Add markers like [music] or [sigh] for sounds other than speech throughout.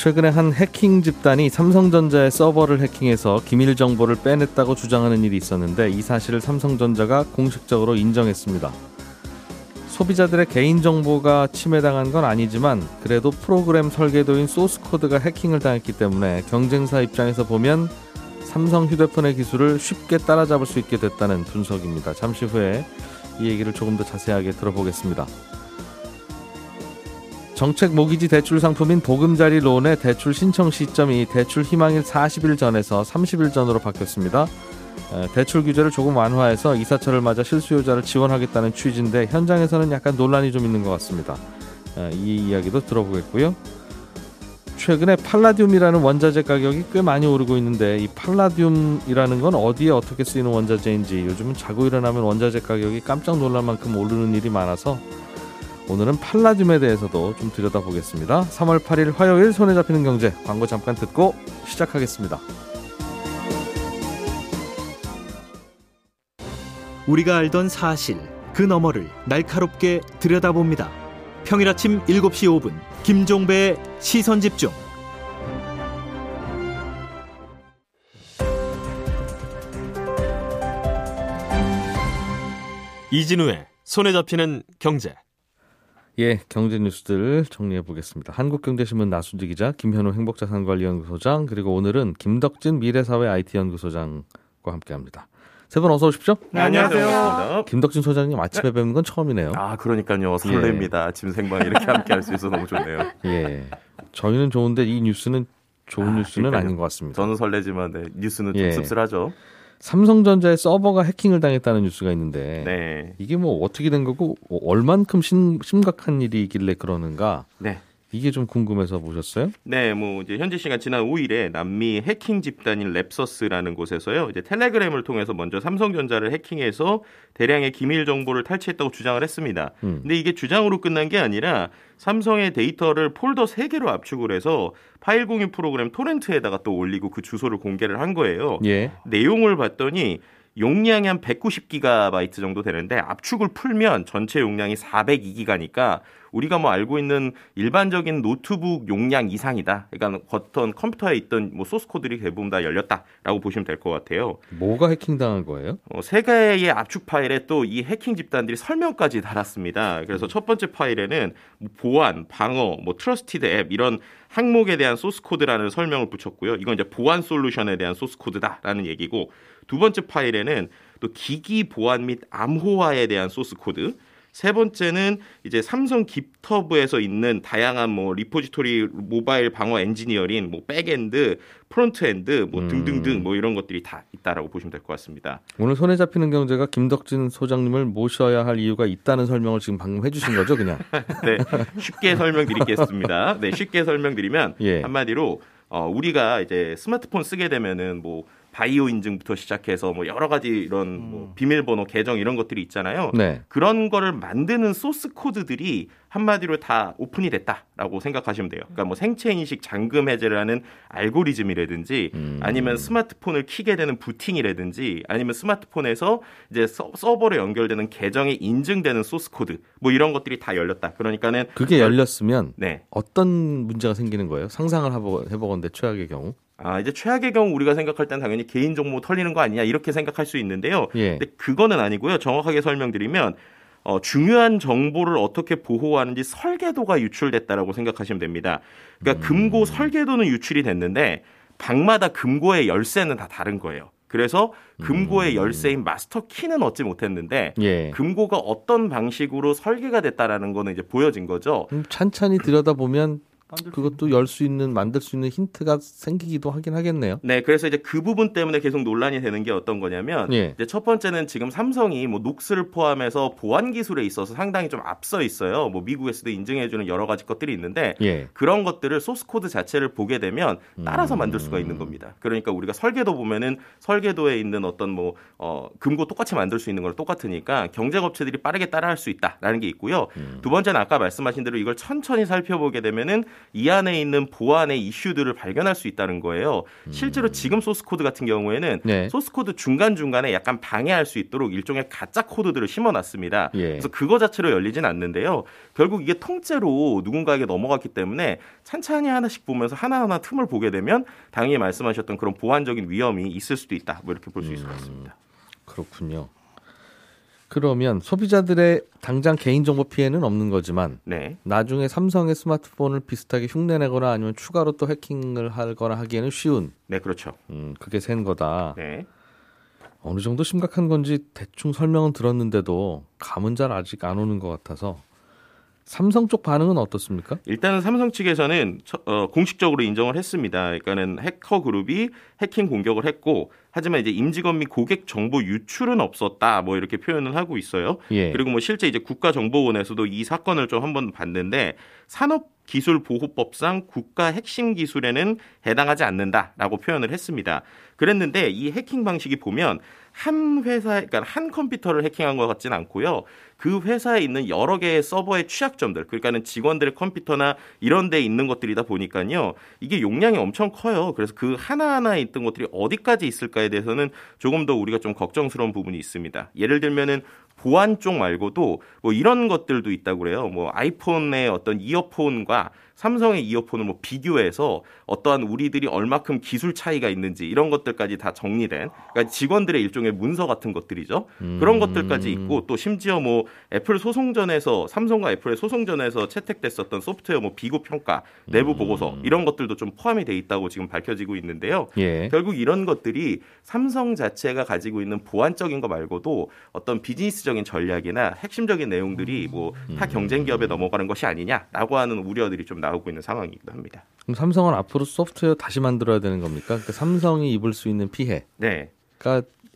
최근에 한 해킹 집단이 삼성전자의 서버를 해킹해서 기밀 정보를 빼냈다고 주장하는 일이 있었는데 이 사실을 삼성전자가 공식적으로 인정했습니다. 소비자들의 개인정보가 침해당한 건 아니지만 그래도 프로그램 설계도인 소스코드가 해킹을 당했기 때문에 경쟁사 입장에서 보면 삼성 휴대폰의 기술을 쉽게 따라잡을 수 있게 됐다는 분석입니다. 잠시 후에 이 얘기를 조금 더 자세하게 들어보겠습니다. 정책 모기지 대출 상품인 보금자리 론의 대출 신청 시점이 대출 희망일 40일 전에서 30일 전으로 바뀌었습니다. 대출 규제를 조금 완화해서 이사철을 맞아 실수요자를 지원하겠다는 취지인데 현장에서는 약간 논란이 좀 있는 것 같습니다. 이 이야기도 들어보겠고요. 최근에 팔라듐이라는 원자재 가격이 꽤 많이 오르고 있는데 이 팔라듐이라는 건 어디에 어떻게 쓰이는 원자재인지 요즘은 자고 일어나면 원자재 가격이 깜짝 놀랄 만큼 오르는 일이 많아서 오늘은 팔라듐에 대해서도 좀 들여다보겠습니다. 3월 8일 화요일 손에 잡히는 경제 광고 잠깐 듣고 시작하겠습니다. 우리가 알던 사실 그 너머를 날카롭게 들여다봅니다. 평일 아침 7시 5분 김종배의 시선 집중. 이진우의 손에 잡히는 경제. 예, 경제 뉴스들 정리해 보겠습니다. 한국경제신문 나순지 기자, 김현우 행복자산관리연구소장, 그리고 오늘은 김덕진 미래사회 IT연구소장과 함께합니다. 세 분 어서 오십시오. 네, 안녕하세요. 김덕진 소장님 아침에 네. 뵙는 건 처음이네요. 아, 그러니까요. 설렙니다. 예. 아침 생방 이렇게 함께 할 수 있어서 너무 좋네요. 예. 저희는 좋은데 이 뉴스는 좋은 아, 뉴스는 그러니까요. 아닌 것 같습니다. 저는 설레지만 네, 뉴스는 좀 예. 씁쓸하죠. 삼성전자의 서버가 해킹을 당했다는 뉴스가 있는데 네. 이게 뭐 어떻게 된 거고 얼만큼 심, 심각한 일이길래 그러는가? 네. 이게 좀 궁금해서 보셨어요? 네, 뭐 이제 현지 시간 지난 5일에 남미 해킹 집단인 랩서스라는 곳에서요. 이제 텔레그램을 통해서 먼저 삼성전자를 해킹해서 대량의 기밀 정보를 탈취했다고 주장을 했습니다. 음. 근데 이게 주장으로 끝난 게 아니라 삼성의 데이터를 폴더 3개로 압축을 해서 파일 공유 프로그램 토렌트에다가 또 올리고 그 주소를 공개를 한 거예요. 예. 내용을 봤더니 용량이 한 190기가바이트 정도 되는데 압축을 풀면 전체 용량이 402기가니까 우리가 뭐 알고 있는 일반적인 노트북 용량 이상이다. 그러니까 어떤 컴퓨터에 있던 뭐 소스 코드들이 대부분 다 열렸다라고 보시면 될 것 같아요. 뭐가 해킹당한 거예요? 어, 세 개의 압축 파일에 또 이 해킹 집단들이 설명까지 달았습니다. 그래서 첫 번째 파일에는 뭐 보안, 방어, 뭐 trusted 앱 이런 항목에 대한 소스 코드라는 설명을 붙였고요. 이건 이제 보안 솔루션에 대한 소스 코드다라는 얘기고 두 번째 파일에는 또 기기 보안 및 암호화에 대한 소스 코드, 세 번째는 이제 삼성 GitHub에서 있는 다양한 뭐 repository 모바일 방어 엔지니어링, 뭐 backend, frontend 뭐 음. 등등등 뭐 이런 것들이 다 있다라고 보시면 될 것 같습니다. 오늘 손에 잡히는 경제가 김덕진 소장님을 모셔야 할 이유가 있다는 설명을 지금 방금 해주신 거죠, 그냥? [laughs] 네, 쉽게 설명드리겠습니다. 네, 쉽게 설명드리면 예. 한마디로 어, 우리가 이제 스마트폰 쓰게 되면은 뭐 바이오 인증부터 시작해서 뭐 여러 가지 이런 뭐 음. 비밀번호 계정 이런 것들이 있잖아요. 네. 그런 거를 만드는 소스 코드들이 한마디로 다 오픈이 됐다라고 생각하시면 돼요. 그러니까 뭐 생체 인식 잠금 해제를 하는 알고리즘이라든지 음. 아니면 스마트폰을 키게 되는 부팅이라든지 아니면 스마트폰에서 이제 서, 버로 연결되는 계정이 인증되는 소스 코드 뭐 이런 것들이 다 열렸다. 그러니까는 그게 열렸으면 네. 어떤 문제가 생기는 거예요? 상상을 해보건데 최악의 경우. 아, 이제 최악의 경우 우리가 생각할 땐 당연히 개인 정보 털리는 거 아니냐 이렇게 생각할 수 있는데요. 예. 근데 그거는 아니고요. 정확하게 설명드리면 어, 중요한 정보를 어떻게 보호하는지 설계도가 유출됐다라고 생각하시면 됩니다. 그러니까 음. 금고 설계도는 유출이 됐는데 방마다 금고의 열쇠는 다 다른 거예요. 그래서 금고의 음. 열쇠인 마스터 키는 얻지 못했는데 예. 금고가 어떤 방식으로 설계가 됐다라는 거는 이제 보여진 거죠. 찬찬히 들여다 보면 그것도 열 수 있는 만들 수 있는 힌트가 생기기도 하긴 하겠네요. 네, 그래서 이제 그 부분 때문에 계속 논란이 되는 게 어떤 거냐면 예. 이제 첫 번째는 지금 삼성이 뭐 녹스를 포함해서 보안 기술에 있어서 상당히 좀 앞서 있어요. 뭐 미국에서도 인증해주는 여러 가지 것들이 있는데 예. 그런 것들을 소스 코드 자체를 보게 되면 따라서 만들 수가 음. 있는 겁니다. 그러니까 우리가 설계도 보면은 설계도에 있는 어떤 뭐 어, 금고 똑같이 만들 수 있는 거랑 똑같으니까 경쟁 업체들이 빠르게 따라할 수 있다라는 게 있고요. 음. 두 번째는 아까 말씀하신 대로 이걸 천천히 살펴보게 되면은 이 안에 있는 보안의 이슈들을 발견할 수 있다는 거예요. 실제로 지금 소스 코드 같은 경우에는 음. 네. 소스 코드 중간 중간에 약간 방해할 수 있도록 일종의 가짜 코드들을 심어놨습니다. 예. 그래서 그거 자체로 열리진 않는데요. 결국 이게 통째로 누군가에게 넘어갔기 때문에 찬찬히 하나씩 보면서 하나하나 틈을 보게 되면 당연히 말씀하셨던 그런 보안적인 위험이 있을 수도 있다. 뭐 이렇게 볼수 있을 것 같습니다. 그렇군요. 그러면 소비자들의 당장 개인정보 피해는 없는 거지만 네. 나중에 삼성의 스마트폰을 비슷하게 흉내내거나 아니면 추가로 또 해킹을 하거나 하기에는 쉬운 네, 그렇죠. 음, 그게 센 거다. 네. 어느 정도 심각한 건지 대충 설명은 들었는데도 감은 잘 아직 안 오는 것 같아서 삼성 쪽 반응은 어떻습니까? 일단은 삼성 측에서는 처- 어, 공식적으로 인정을 했습니다. 그러니까는 해커 그룹이 해킹 공격을 했고 하지만 이제 임직원 및 고객 정보 유출은 없었다. 뭐 이렇게 표현을 하고 있어요. 예. 그리고 뭐 실제 이제 국가정보원에서도 이 사건을 좀 한번 봤는데 산업 기술 보호법상 국가 핵심 기술에는 해당하지 않는다라고 표현을 했습니다. 그랬는데 이 해킹 방식이 보면 한 회사, 그러니까 한 컴퓨터를 해킹한 것 같지는 않고요. 그 회사에 있는 여러 개의 서버의 취약점들, 그러니까는 직원들의 컴퓨터나 이런 데 있는 것들이다 보니까요. 이게 용량이 엄청 커요. 그래서 그 하나하나에 있던 것들이 어디까지 있을까에 대해서는 조금 더 우리가 좀 걱정스러운 부분이 있습니다. 예를 들면은 보안 쪽 말고도 뭐 이런 것들도 있다고 그래요. 뭐 아이폰의 어떤 이어폰과 삼성의 이어폰을 뭐 비교해서 어떠한 우리들이 얼마큼 기술 차이가 있는지 이런 것들까지 다 정리된 그러니까 직원들의 일종의 문서 같은 것들이죠. 그런 것들까지 있고 또 심지어 뭐 애플 소송전에서 삼성과 애플의 소송전에서 채택됐었던 소프트웨어 뭐 비교 평가, 내부 보고서 이런 것들도 좀 포함이 돼 있다고 지금 밝혀지고 있는데요. 예. 결국 이런 것들이 삼성 자체가 가지고 있는 보안적인 거 말고도 어떤 비즈니스적인 전략이나 핵심적인 내용들이 뭐 타 경쟁 기업에 넘어가는 것이 아니냐라고 하는 우려들이 좀 나 오고 있는 상황이기도 합니다. 그럼 삼성은 앞으로 소프트웨어 다시 만들어야 되는 겁니까? 그러니까 삼성이 입을 수 있는 피해가 네.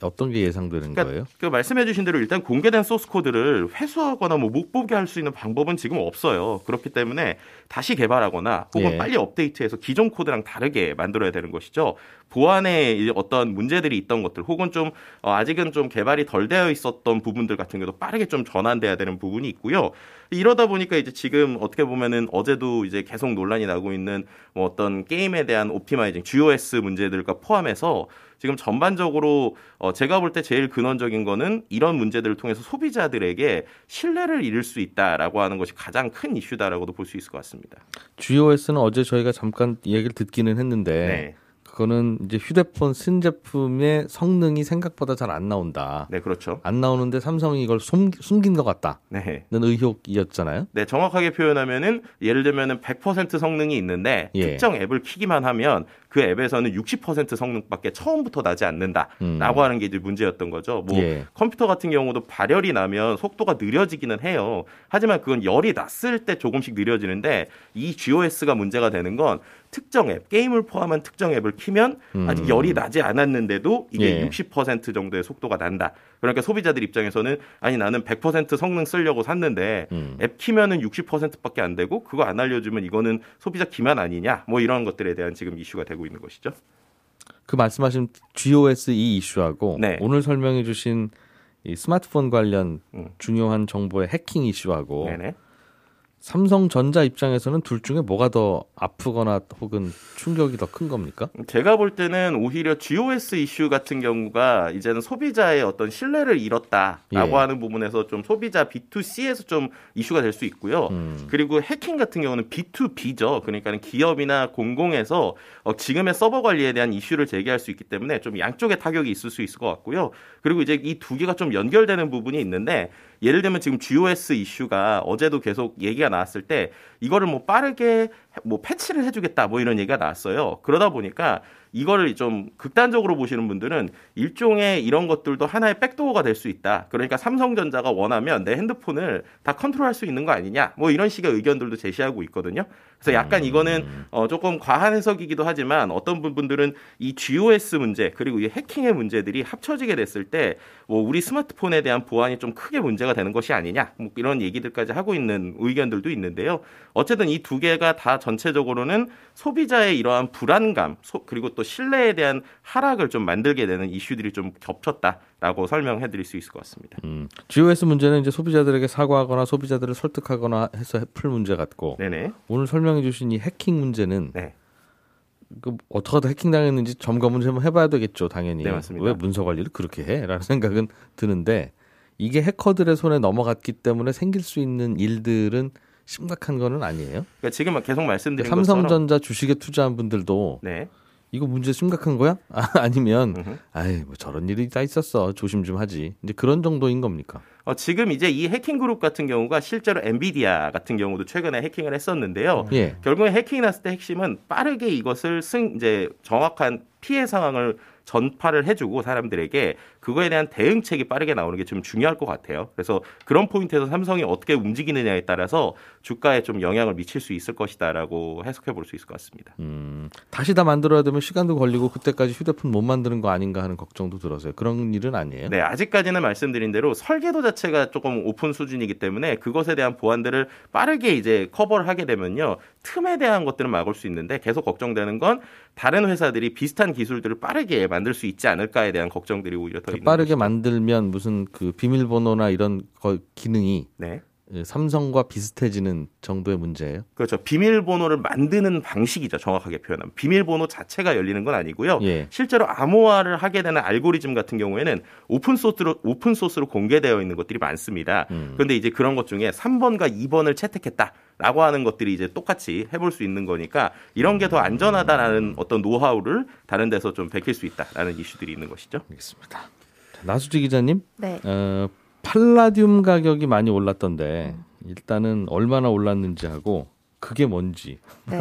어떤 게 예상되는 그러니까 거예요? 그 말씀해주신 대로 일단 공개된 소스 코드를 회수하거나 뭐 못 보게 할 수 있는 방법은 지금 없어요. 그렇기 때문에 다시 개발하거나 혹은 예. 빨리 업데이트해서 기존 코드랑 다르게 만들어야 되는 것이죠. 보안에 어떤 문제들이 있던 것들 혹은 좀 어, 아직은 좀 개발이 덜 되어 있었던 부분들 같은 경우도 빠르게 좀 전환돼야 되는 부분이 있고요. 이러다 보니까 이제 지금 어떻게 보면은 어제도 이제 계속 논란이 나고 있는 뭐 어떤 게임에 대한 optimizing, GOS 문제들과 포함해서 지금 전반적으로 어 제가 볼 때 제일 근원적인 거는 이런 문제들을 통해서 소비자들에게 신뢰를 잃을 수 있다라고 하는 것이 가장 큰 이슈다라고도 볼 수 있을 것 같습니다. GOS는 어제 저희가 잠깐 얘기를 듣기는 했는데 네. 그거는 이제 휴대폰 쓴 제품의 성능이 생각보다 잘 안 나온다. 네, 그렇죠. 안 나오는데 삼성이 이걸 숨, 숨긴 것 같다는 네. 의혹이었잖아요. 네, 정확하게 표현하면은 예를 들면은 100% 성능이 있는데 예. 특정 앱을 키기만 하면 그 앱에서는 60% 성능밖에 처음부터 나지 않는다라고 음. 하는 게 이제 문제였던 거죠. 뭐 예. 컴퓨터 같은 경우도 발열이 나면 속도가 느려지기는 해요. 하지만 그건 열이 났을 때 조금씩 느려지는데 이 GOS가 문제가 되는 건 특정 앱, 게임을 포함한 특정 앱을 키면 아직 음. 열이 나지 않았는데도 이게 예. 60% 정도의 속도가 난다. 그러니까 소비자들 입장에서는 아니 나는 100% 성능 쓰려고 샀는데 음. 앱 키면은 60%밖에 안 되고 그거 안 알려주면 이거는 소비자 기만 아니냐 뭐 이런 것들에 대한 지금 이슈가 되고 있는 것이죠. 그 말씀하신 GOS 이 이슈하고 네. 오늘 설명해 주신 이 스마트폰 관련 음. 중요한 정보의 해킹 이슈하고 네네. 삼성전자 입장에서는 둘 중에 뭐가 더 아프거나 혹은 충격이 더 큰 겁니까? 제가 볼 때는 오히려 GOS 이슈 같은 경우가 이제는 소비자의 어떤 신뢰를 잃었다라고 예. 하는 부분에서 좀 소비자 B2C에서 좀 이슈가 될 수 있고요. 음. 그리고 해킹 같은 경우는 B2B죠. 그러니까 기업이나 공공에서 어, 지금의 서버 관리에 대한 이슈를 제기할 수 있기 때문에 좀 양쪽의 타격이 있을 수 있을 것 같고요. 그리고 이제 이 두 개가 좀 연결되는 부분이 있는데 예를 들면 지금 GOS 이슈가 어제도 계속 얘기가 나왔을 때 이거를 뭐 빠르게 뭐 패치를 해주겠다 뭐 이런 얘기가 나왔어요. 그러다 보니까 이거를 좀 극단적으로 보시는 분들은 일종의 이런 것들도 하나의 백도어가 될 수 있다. 그러니까 삼성전자가 원하면 내 핸드폰을 다 컨트롤할 수 있는 거 아니냐. 뭐 이런 식의 의견들도 제시하고 있거든요. 그래서 약간 이거는 어, 조금 과한 해석이기도 하지만 어떤 분들은 이 GOS 문제 그리고 이 해킹의 문제들이 합쳐지게 됐을 때 뭐 우리 스마트폰에 대한 보안이 좀 크게 문제가 되는 것이 아니냐 뭐 이런 얘기들까지 하고 있는 의견들도 있는데요. 어쨌든 이 두 개가 다 전체적으로는 소비자의 이러한 불안감 소, 그리고 또 신뢰에 대한 하락을 좀 만들게 되는 이슈들이 좀 겹쳤다라고 설명해 드릴 수 있을 것 같습니다. 음, GOS 문제는 이제 소비자들에게 사과하거나 소비자들을 설득하거나 해서 풀 문제 같고 네네. 오늘 설명해 주신 이 해킹 문제는 네. 그 어떻게 해킹 당했는지 점검을 좀 해봐야 되겠죠, 당연히. 네, 맞습니다. 왜 문서 관리를 그렇게 해? 라는 생각은 드는데 이게 해커들의 손에 넘어갔기 때문에 생길 수 있는 일들은 심각한 거는 아니에요. 그러니까 지금 계속 말씀드린 것처럼 삼성전자 주식에 투자한 분들도 네. 이거 문제 심각한 거야? [laughs] 아, 음흠. 아이 뭐 저런 일이 다 있었어 조심 좀 하지 이제 그런 정도인 겁니까? 어, 지금 이제 이 해킹 그룹 같은 경우가 실제로 엔비디아 같은 경우도 최근에 해킹을 했었는데요. 예. 결국에 해킹이 났을 때 핵심은 빠르게 이것을 승 이제 정확한 피해 상황을 전파를 해주고 사람들에게 그거에 대한 대응책이 빠르게 나오는 게 좀 중요할 것 같아요. 그래서 그런 포인트에서 삼성이 어떻게 움직이느냐에 따라서 주가에 좀 영향을 미칠 수 있을 것이다라고 해석해 볼 수 있을 것 같습니다. 음, 다시 다 만들어야 되면 시간도 걸리고 그때까지 휴대폰 못 만드는 거 아닌가 하는 걱정도 들어서요. 그런 일은 아니에요. 네, 아직까지는 말씀드린 대로 설계도 자체가 조금 오픈 수준이기 때문에 그것에 대한 보안들을 빠르게 이제 커버를 하게 되면요. 틈에 대한 것들은 막을 수 있는데 계속 걱정되는 건 다른 회사들이 비슷한 기술들을 빠르게 만들 수 있지 않을까에 대한 걱정들이 오히려 더 있는 빠르게 것이죠. 만들면 무슨 그 비밀번호나 이런 거 기능이 네. 예, 삼성과 비슷해지는 정도의 문제예요. 그렇죠. 비밀번호를 만드는 방식이죠. 정확하게 표현하면. 비밀번호 자체가 열리는 건 아니고요. 예. 실제로 암호화를 하게 되는 알고리즘 같은 경우에는 오픈 소스로 오픈 소스로 공개되어 있는 것들이 많습니다. 음. 그런데 이제 그런 것 중에 3번과 2번을 채택했다 라고 하는 것들이 이제 똑같이 해볼 수 있는 거니까 이런 게 더 안전하다라는 어떤 노하우를 다른 데서 좀 베낄 수 있다라는 이슈들이 있는 것이죠. 알겠습니다. 자, 나수지 기자님, 네. 어, 팔라듐 가격이 많이 올랐던데 일단은 얼마나 올랐는지 하고 그게 뭔지. 네.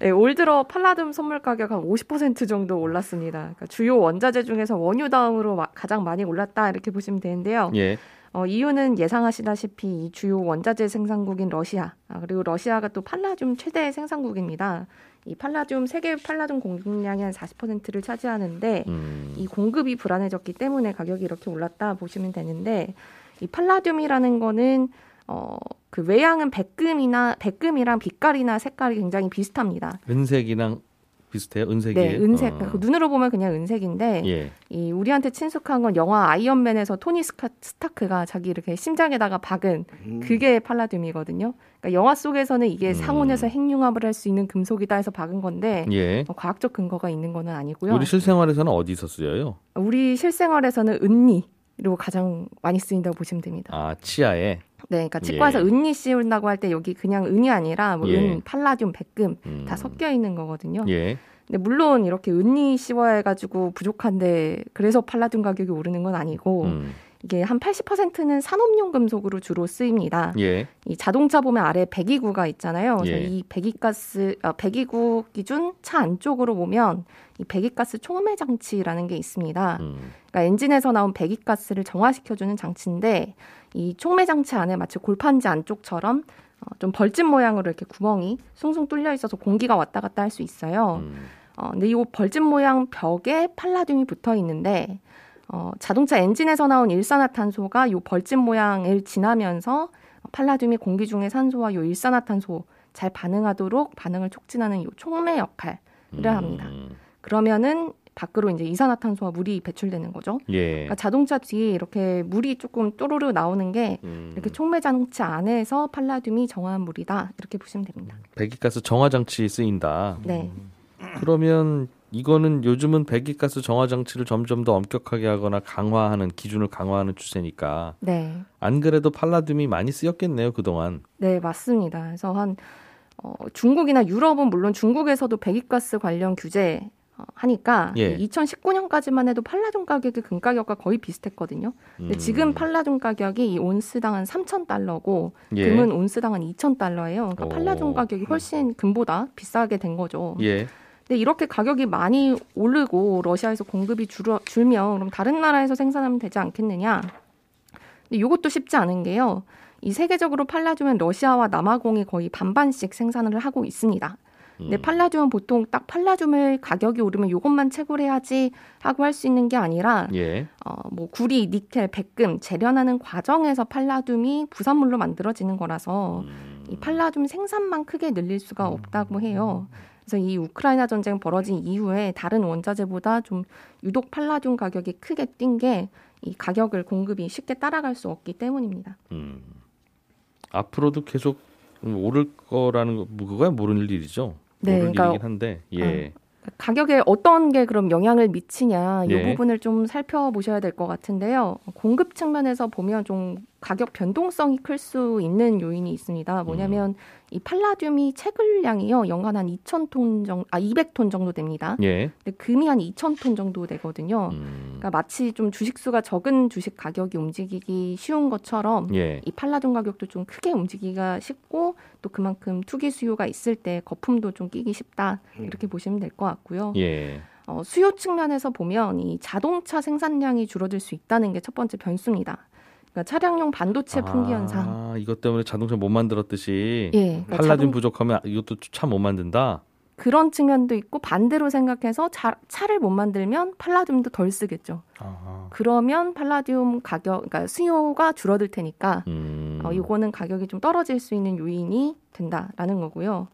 네, 올 들어 팔라듐 선물 가격 한 50% 정도 올랐습니다. 그러니까 주요 원자재 중에서 원유 다음으로 마- 가장 많이 올랐다 이렇게 보시면 되는데요. 예. 어, 이유는 예상하시다시피 이 주요 원자재 생산국인 러시아 아, 그리고 러시아가 또 팔라듐 최대 생산국입니다. 이 팔라듐 세계 팔라듐 공급량의 한 40%를 차지하는데 음, 이 공급이 불안해졌기 때문에 가격이 이렇게 올랐다 보시면 되는데 이 팔라듐이라는 거는 어, 그 외양은 백금이나 백금이랑 빛깔이나 색깔이 굉장히 비슷합니다. 은색이랑 비슷해요. 은색이에요. 네, 은색. 어. 그 눈으로 보면 그냥 은색인데 예. 이 우리한테 친숙한 건 영화 아이언맨에서 토니 스카, 스타크가 자기 이렇게 심장에다가 박은 그게 팔라듐이거든요. 그러니까 영화 속에서는 이게 음. 상온에서 핵융합을 할 수 있는 금속이다 해서 박은 건데 예. 어, 과학적 근거가 있는 거는 아니고요. 우리 실생활에서는 어디서 쓰여요? 우리 실생활에서는 은니로 가장 많이 쓰인다고 보시면 됩니다. 아, 치아에. 네, 그러니까 치과에서 예. 은니 씌운다고 할 때 여기 그냥 은이 아니라 뭐 예. 은, 팔라듐, 백금 음. 다 섞여 있는 거거든요. 예. 근데 물론 이렇게 은니 씌워야 해가지고 부족한데 그래서 팔라듐 가격이 오르는 건 아니고 음. 이게 한 80%는 산업용 금속으로 주로 쓰입니다. 예. 이 자동차 보면 아래 배기구가 있잖아요. 그래서 예. 이 배기가스 아, 배기구 기준 차 안쪽으로 보면 이 배기가스 촉매 장치라는 게 있습니다. 음. 그러니까 엔진에서 나온 배기가스를 정화시켜주는 장치인데 이 촉매 장치 안에 마치 골판지 안쪽처럼 어, 좀 벌집 모양으로 이렇게 구멍이 숭숭 뚫려 있어서 공기가 왔다 갔다 할 수 있어요. 음. 어, 근데 이 벌집 모양 벽에 팔라듐이 붙어 있는데 어, 자동차 엔진에서 나온 일산화탄소가 이 벌집 모양을 지나면서 팔라듐이 공기 중의 산소와 이 일산화탄소 잘 반응하도록 반응을 촉진하는 이 촉매 역할을 합니다. 음. 그러면은 밖으로 이제 이산화탄소와 물이 배출되는 거죠. 예. 그러니까 자동차 뒤에 이렇게 물이 조금 또르르 나오는 게 음. 이렇게 촉매 장치 안에서 팔라듐이 정화한 물이다 이렇게 보시면 됩니다. 배기가스 정화 장치 쓰인다. 네. 그러면 이거는 요즘은 배기가스 정화 장치를 점점 더 엄격하게 하거나 강화하는 기준을 강화하는 추세니까 네. 안 그래도 팔라듐이 많이 쓰였겠네요 그동안. 네, 맞습니다. 그래서 한 어, 중국이나 유럽은 물론 중국에서도 배기가스 관련 규제 어, 하니까 예. 2019년까지만 해도 팔라듐 가격이 금 가격과 거의 비슷했거든요. 근데 음. 지금 팔라듐 가격이 이 온스당 한 3,000달러고 예. 금은 온스당 한 2,000달러예요. 그러니까 오. 팔라듐 가격이 훨씬 금보다 비싸게 된 거죠. 예. 근데 이렇게 가격이 많이 오르고 러시아에서 공급이 줄어, 줄면 그럼 다른 나라에서 생산하면 되지 않겠느냐? 근데 이것도 쉽지 않은 게요. 이 세계적으로 팔라듐은 러시아와 남아공이 거의 반반씩 생산을 하고 있습니다. 근데 음. 팔라듐은 보통 딱 팔라듐을 가격이 오르면 이것만 채굴해야지 하고 할 수 있는 게 아니라 예. 어, 뭐 구리, 니켈, 백금 재련하는 과정에서 팔라듐이 부산물로 만들어지는 거라서 음. 이 팔라듐 생산만 크게 늘릴 수가 없다고 해요. 그래서 이 우크라이나 전쟁 벌어진 이후에 다른 원자재보다 좀 유독 팔라듐 가격이 크게 뛴 게 이 가격을 공급이 쉽게 따라갈 수 없기 때문입니다. 음. 앞으로도 계속 오를 거라는 거뭐 그거야 모르는 일이죠. 네, 모르는 그러니까 일이긴 한데 예. 가격에 어떤 게 그럼 영향을 미치냐 이 예. 부분을 좀 살펴보셔야 될 것 같은데요. 공급 측면에서 보면 좀 가격 변동성이 클 수 있는 요인이 있습니다. 뭐냐면 음. 이 팔라듐이 채굴량이요 연간 한 2,000톤 정도, 아 200톤 정도 됩니다. 예. 근데 금이 한 2,000톤 정도 되거든요. 음. 그러니까 마치 좀 주식 수가 적은 주식 가격이 움직이기 쉬운 것처럼 예. 이 팔라듐 가격도 좀 크게 움직이기가 쉽고 또 그만큼 투기 수요가 있을 때 거품도 좀 끼기 쉽다 이렇게 보시면 될 것 같고요. 예. 어, 수요 측면에서 보면 이 자동차 생산량이 줄어들 수 있다는 게 첫 번째 변수입니다. 그러니까 차량용 반도체 품귀 현상. 아, 이것 때문에 자동차 못 만들었듯이 예, 그러니까 팔라듐 자동- 부족하면 이것도 차 못 만든다. 그런 측면도 있고 반대로 생각해서 차, 차를 못 만들면 팔라듐도 덜 쓰겠죠. 아하. 그러면 팔라듐 가격, 그러니까 수요가 줄어들 테니까 음. 어, 이거는 가격이 좀 떨어질 수 있는 요인이 된다라는 거고요.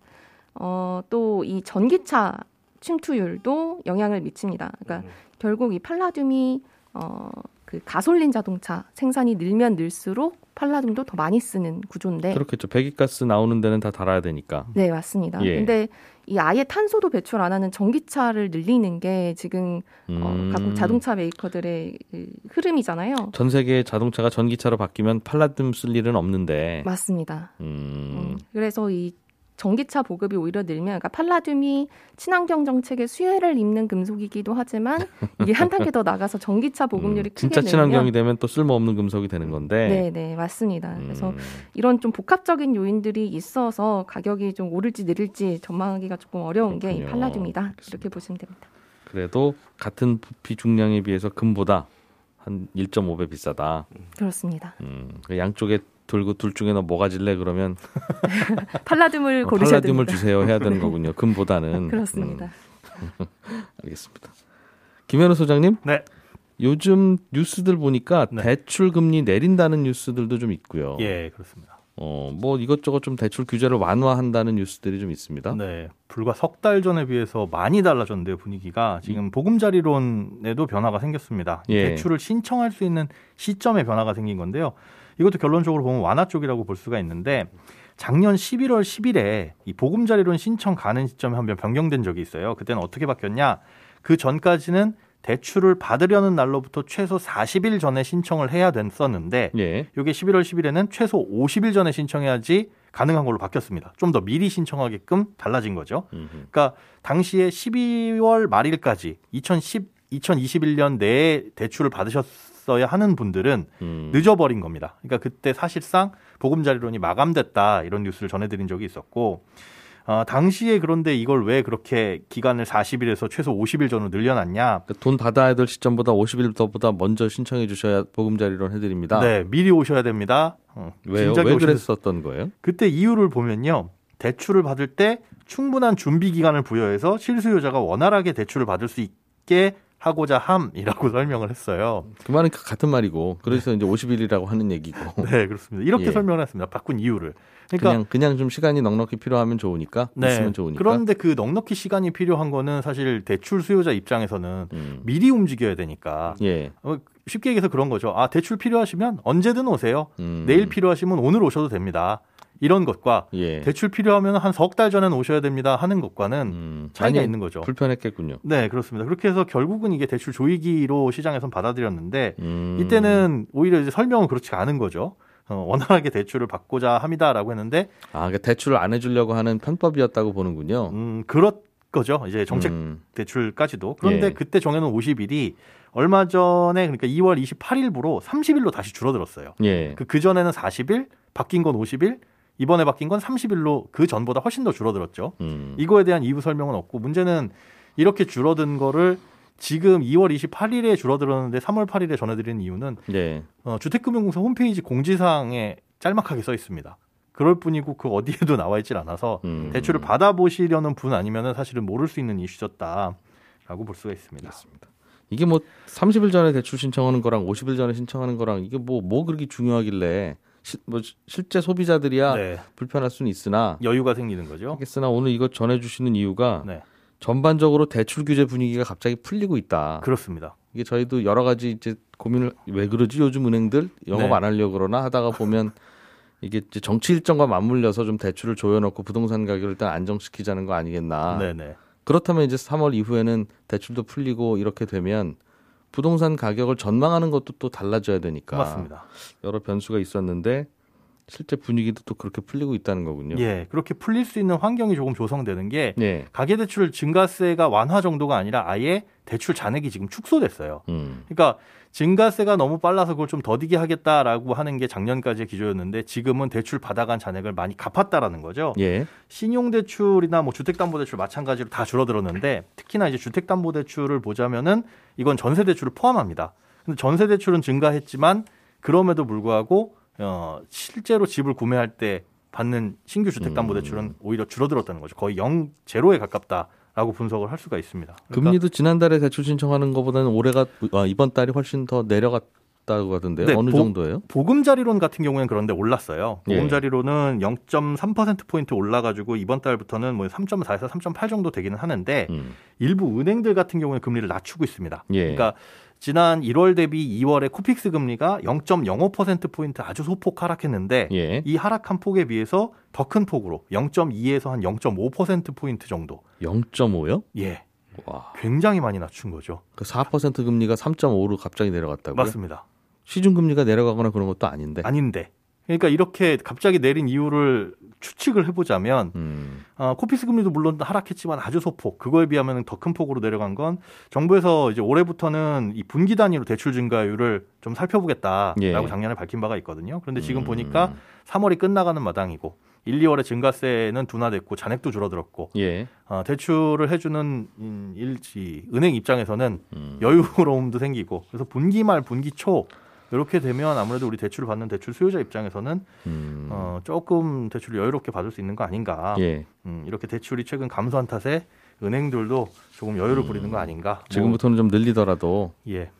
어, 또 이 전기차 침투율도 영향을 미칩니다. 그러니까 결국 이 팔라듐이 어, 그 가솔린 자동차 생산이 늘면 늘수록 팔라듐도 더 많이 쓰는 구조인데 그렇겠죠. 배기가스 나오는 데는 다 달아야 되니까. 네, 맞습니다. 예. 근데 이 아예 탄소도 배출 안 하는 전기차를 늘리는 게 지금 어, 음. 각국 자동차 메이커들의 그 흐름이잖아요. 전 세계 자동차가 전기차로 바뀌면 팔라듐 쓸 일은 없는데. 맞습니다. 음. 음, 그래서 이 전기차 보급이 오히려 늘면, 그러니까 팔라듐이 친환경 정책의 수혜를 입는 금속이기도 하지만 이게 한 단계 더 나가서 전기차 보급률이 음, 크게 진짜 친환경이 되면 또 쓸모없는 금속이 되는 건데. 네, 네, 맞습니다. 그래서 음. 이런 좀 복합적인 요인들이 있어서 가격이 좀 오를지 내릴지 전망하기가 조금 어려운 게 이. 팔라듐이다. 알겠습니다. 이렇게 보시면 됩니다. 그래도 같은 부피 중량에 비해서 금보다 한 1.5배 비싸다. 그렇습니다. 음, 그 양쪽에 들고 둘 중에 너 뭐 가 질래 그러면 [laughs] 팔라듐을 어, 고르셔야 팔라듐을 됩니다. 주세요 해야 되는 거군요. 금보다는. [laughs] 그렇습니다. 음, [laughs] 알겠습니다. 김현우 소장님. 네. 요즘 뉴스들 보니까 네. 대출 금리 내린다는 뉴스들도 좀 있고요. 예, 그렇습니다. 어, 뭐 이것저것 좀 대출 규제를 완화한다는 뉴스들이 좀 있습니다. 네, 불과 석 달 전에 비해서 많이 달라졌는데 분위기가 지금 보금자리론에도 변화가 생겼습니다. 이 예. 대출을 신청할 수 있는 시점에 변화가 생긴 건데요. 이것도 결론적으로 보면 완화 쪽이라고 볼 수가 있는데 작년 11월 10일에 이 보금자리론 신청 가는 시점이 한 번 변경된 적이 있어요. 그때는 어떻게 바뀌었냐? 그 전까지는 대출을 받으려는 날로부터 최소 40일 전에 신청을 해야 됐었는데 예. 이게 11월 10일에는 최소 50일 전에 신청해야지 가능한 걸로 바뀌었습니다. 좀 더 미리 신청하게끔 달라진 거죠. 음흠. 그러니까 당시에 12월 말일까지 2010 2021년 내에 대출을 받으셨 어야 하는 분들은 음. 늦어버린 겁니다. 그러니까 그때 사실상 보금자리론이 마감됐다 이런 뉴스를 전해드린 적이 있었고 어, 당시에 그런데 이걸 왜 그렇게 기간을 40일에서 최소 50일 전으로 늘려놨냐? 그러니까 돈 받아야 될 시점보다 50일부터 먼저 신청해 주셔야 보금자리론 해드립니다. 네, 미리 오셔야 됩니다. 어, 왜요? 왜 그랬었던 거예요? 그때 이유를 보면요. 대출을 받을 때 충분한 준비 기간을 부여해서 실수요자가 원활하게 대출을 받을 수 있게 하고자 함이라고 [laughs] 설명을 했어요. 그 말은 같은 말이고 그래서 이제 50일이라고 하는 얘기고 [laughs] 네, 그렇습니다. 이렇게 예. 설명을 했습니다. 바꾼 이유를. 그러니까 그냥 그냥 좀 시간이 넉넉히 필요하면 좋으니까 네. 있으면 좋으니까. 그런데 그 넉넉히 시간이 필요한 거는 사실 대출 수요자 입장에서는 음. 미리 움직여야 되니까 예. 어, 쉽게 얘기해서 그런 거죠. 아 대출 필요하시면 언제든 오세요. 음. 내일 필요하시면 오늘 오셔도 됩니다. 이런 것과 예. 대출 필요하면 한 석 달 전에는 오셔야 됩니다 하는 것과는 음. 차이가 있는 거죠. 불편했겠군요. 네, 그렇습니다. 그렇게 해서 결국은 이게 대출 조이기로 시장에선 받아들였는데 음. 이때는 오히려 이제 설명은 그렇지가 않은 거죠. 어, 원활하게 대출을 받고자 합니다라고 했는데 아, 그러니까 대출을 안 해주려고 하는 편법이었다고 보는군요. 음, 그렇 거죠. 이제 정책 음. 대출까지도. 그런데 예. 그때 정해놓은 50일이 얼마 전에 그러니까 2월 28일부로 30일로 다시 줄어들었어요. 예. 그, 그 전에는 40일, 바뀐 건 50일, 이번에 바뀐 건 30일로 그 전보다 훨씬 더 줄어들었죠. 음. 이거에 대한 이유 설명은 없고 문제는 이렇게 줄어든 거를 지금 2월 28일에 줄어들었는데 3월 8일에 전해드리는 이유는 예. 어, 주택금융공사 홈페이지 공지사항에 짤막하게 써 있습니다. 그럴 뿐이고 그 어디에도 [laughs] 나와 있질 않아서 음. 대출을 받아보시려는 분 아니면은 사실은 모를 수 있는 이슈였다라고 볼 수가 있습니다. 이게 뭐 30일 전에 대출 신청하는 거랑 50일 전에 신청하는 거랑 이게 뭐뭐 그렇게 중요하길래 시, 뭐 시- 실제 소비자들이야 네, 불편할 수는 있으나 여유가 생기는 거죠. 하겠으나 오늘 이거 전해주시는 이유가 네, 전반적으로 대출 규제 분위기가 갑자기 풀리고 있다. 그렇습니다. 이게 저희도 여러 가지 이제 고민을 왜 그러지 요즘 은행들 영업 네. 안 하려고 그러나 하다가 보면 [laughs] 이게 이제 정치 일정과 맞물려서 좀 대출을 조여놓고 부동산 가격을 일단 안정시키자는 거 아니겠나. 네, 네. 그렇다면 이제 3월 이후에는 대출도 풀리고 이렇게 되면 부동산 가격을 전망하는 것도 또 달라져야 되니까 맞습니다. 여러 변수가 있었는데 실제 분위기도 또 그렇게 풀리고 있다는 거군요. 예, 그렇게 풀릴 수 있는 환경이 조금 조성되는 게 예. 가계대출 증가세가 완화 정도가 아니라 아예 대출 잔액이 지금 축소됐어요. 음. 그러니까 증가세가 너무 빨라서 그걸 좀 더디게 하겠다라고 하는 게 작년까지의 기조였는데 지금은 대출 받아간 잔액을 많이 갚았다라는 거죠. 예. 신용대출이나 뭐 주택담보대출 마찬가지로 다 줄어들었는데 특히나 이제 주택담보대출을 보자면은 이건 전세대출을 포함합니다. 근데 전세대출은 증가했지만 그럼에도 불구하고 어, 실제로 집을 구매할 때 받는 신규 주택담보대출은 오히려 줄어들었다는 거죠. 거의 영 제로에 가깝다 라고 분석을 할 수가 있습니다. 그러니까 금리도 지난달에 대출 신청하는 것보다는 올해가 아, 이번 달이 훨씬 더 내려갔다고 하던데요. 네, 어느 보- 정도예요? 보금자리론 같은 경우에는 그런데 올랐어요. 예. 보금자리론은 0.3%포인트 올라가지고 이번 달부터는 뭐 3.4에서 3.8 정도 되기는 하는데 음. 일부 은행들 같은 경우는 금리를 낮추고 있습니다. 예. 그러니까 지난 1월 대비 2월에 코픽스 금리가 0.05%포인트 아주 소폭 하락했는데 예. 이 하락한 폭에 비해서 더 큰 폭으로 0.2에서 한 0.5%포인트 정도. 0.5요? 예. 와. 굉장히 많이 낮춘 거죠. 그 4% 금리가 3.5로 갑자기 내려갔다고요? 맞습니다. 시중 금리가 내려가거나 그런 것도 아닌데. 아닌데. 그러니까 이렇게 갑자기 내린 이유를 추측을 해보자면 음. 어, 코피스 금리도 물론 하락했지만 아주 소폭 그거에 비하면 더 큰 폭으로 내려간 건 정부에서 이제 올해부터는 이 분기 단위로 대출 증가율을 좀 살펴보겠다라고 예. 작년에 밝힌 바가 있거든요. 그런데 지금 음. 보니까 3월이 끝나가는 마당이고 1, 2월에 증가세는 둔화됐고 잔액도 줄어들었고 예. 어, 대출을 해주는 음, 일지 은행 입장에서는 음. 여유로움도 생기고 그래서 분기 말 분기 초 이렇게 되면 아무래도 우리 대출을 받는 대출 수요자 입장에서는 음. 어, 조금 대출을 여유롭게 받을 수 있는 거 아닌가 예. 음, 이렇게 대출이 최근 감소한 탓에 은행들도 조금 여유를 부리는 거 아닌가. 뭐, 음. 지금부터는 좀 늘리더라도 예.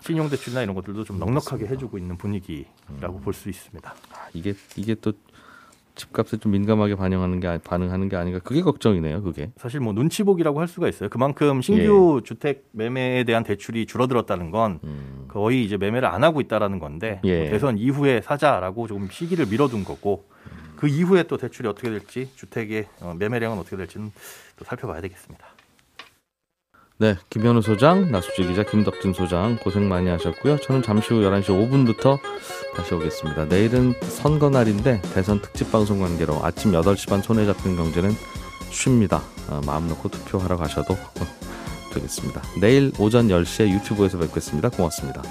신용 대출이나 이런 것들도 좀 넉넉하게 해주고 있는 분위기라고 볼 수 있습니다. 아, 이게 이게 또 집값에 좀 민감하게 반영하는 게 반응하는 게 아닌가 그게 걱정이네요. 그게. 사실 뭐 눈치 보기라고 할 수가 있어요. 그만큼 신규 주택 매매에 대한 대출이 줄어들었다는 건 음. 거의 이제 매매를 안 하고 있다라는 건데 예. 뭐 대선 이후에 사자라고 조금 시기를 미뤄둔 거고 그 이후에 또 대출이 어떻게 될지 주택의 어, 매매량은 어떻게 될지는 또 살펴봐야 되겠습니다. 네, 김현우 소장, 나수지 기자, 김덕진 소장 고생 많이 하셨고요. 저는 잠시 후 11시 5분부터 다시 오겠습니다. 내일은 선거 날인데 대선 특집 방송 관계로 아침 8시 반 손에 잡힌 경제는 쉽니다. 어, 마음 놓고 투표하러 가셔도 [laughs] 되겠습니다. 내일 오전 10시에 유튜브에서 뵙겠습니다. 고맙습니다.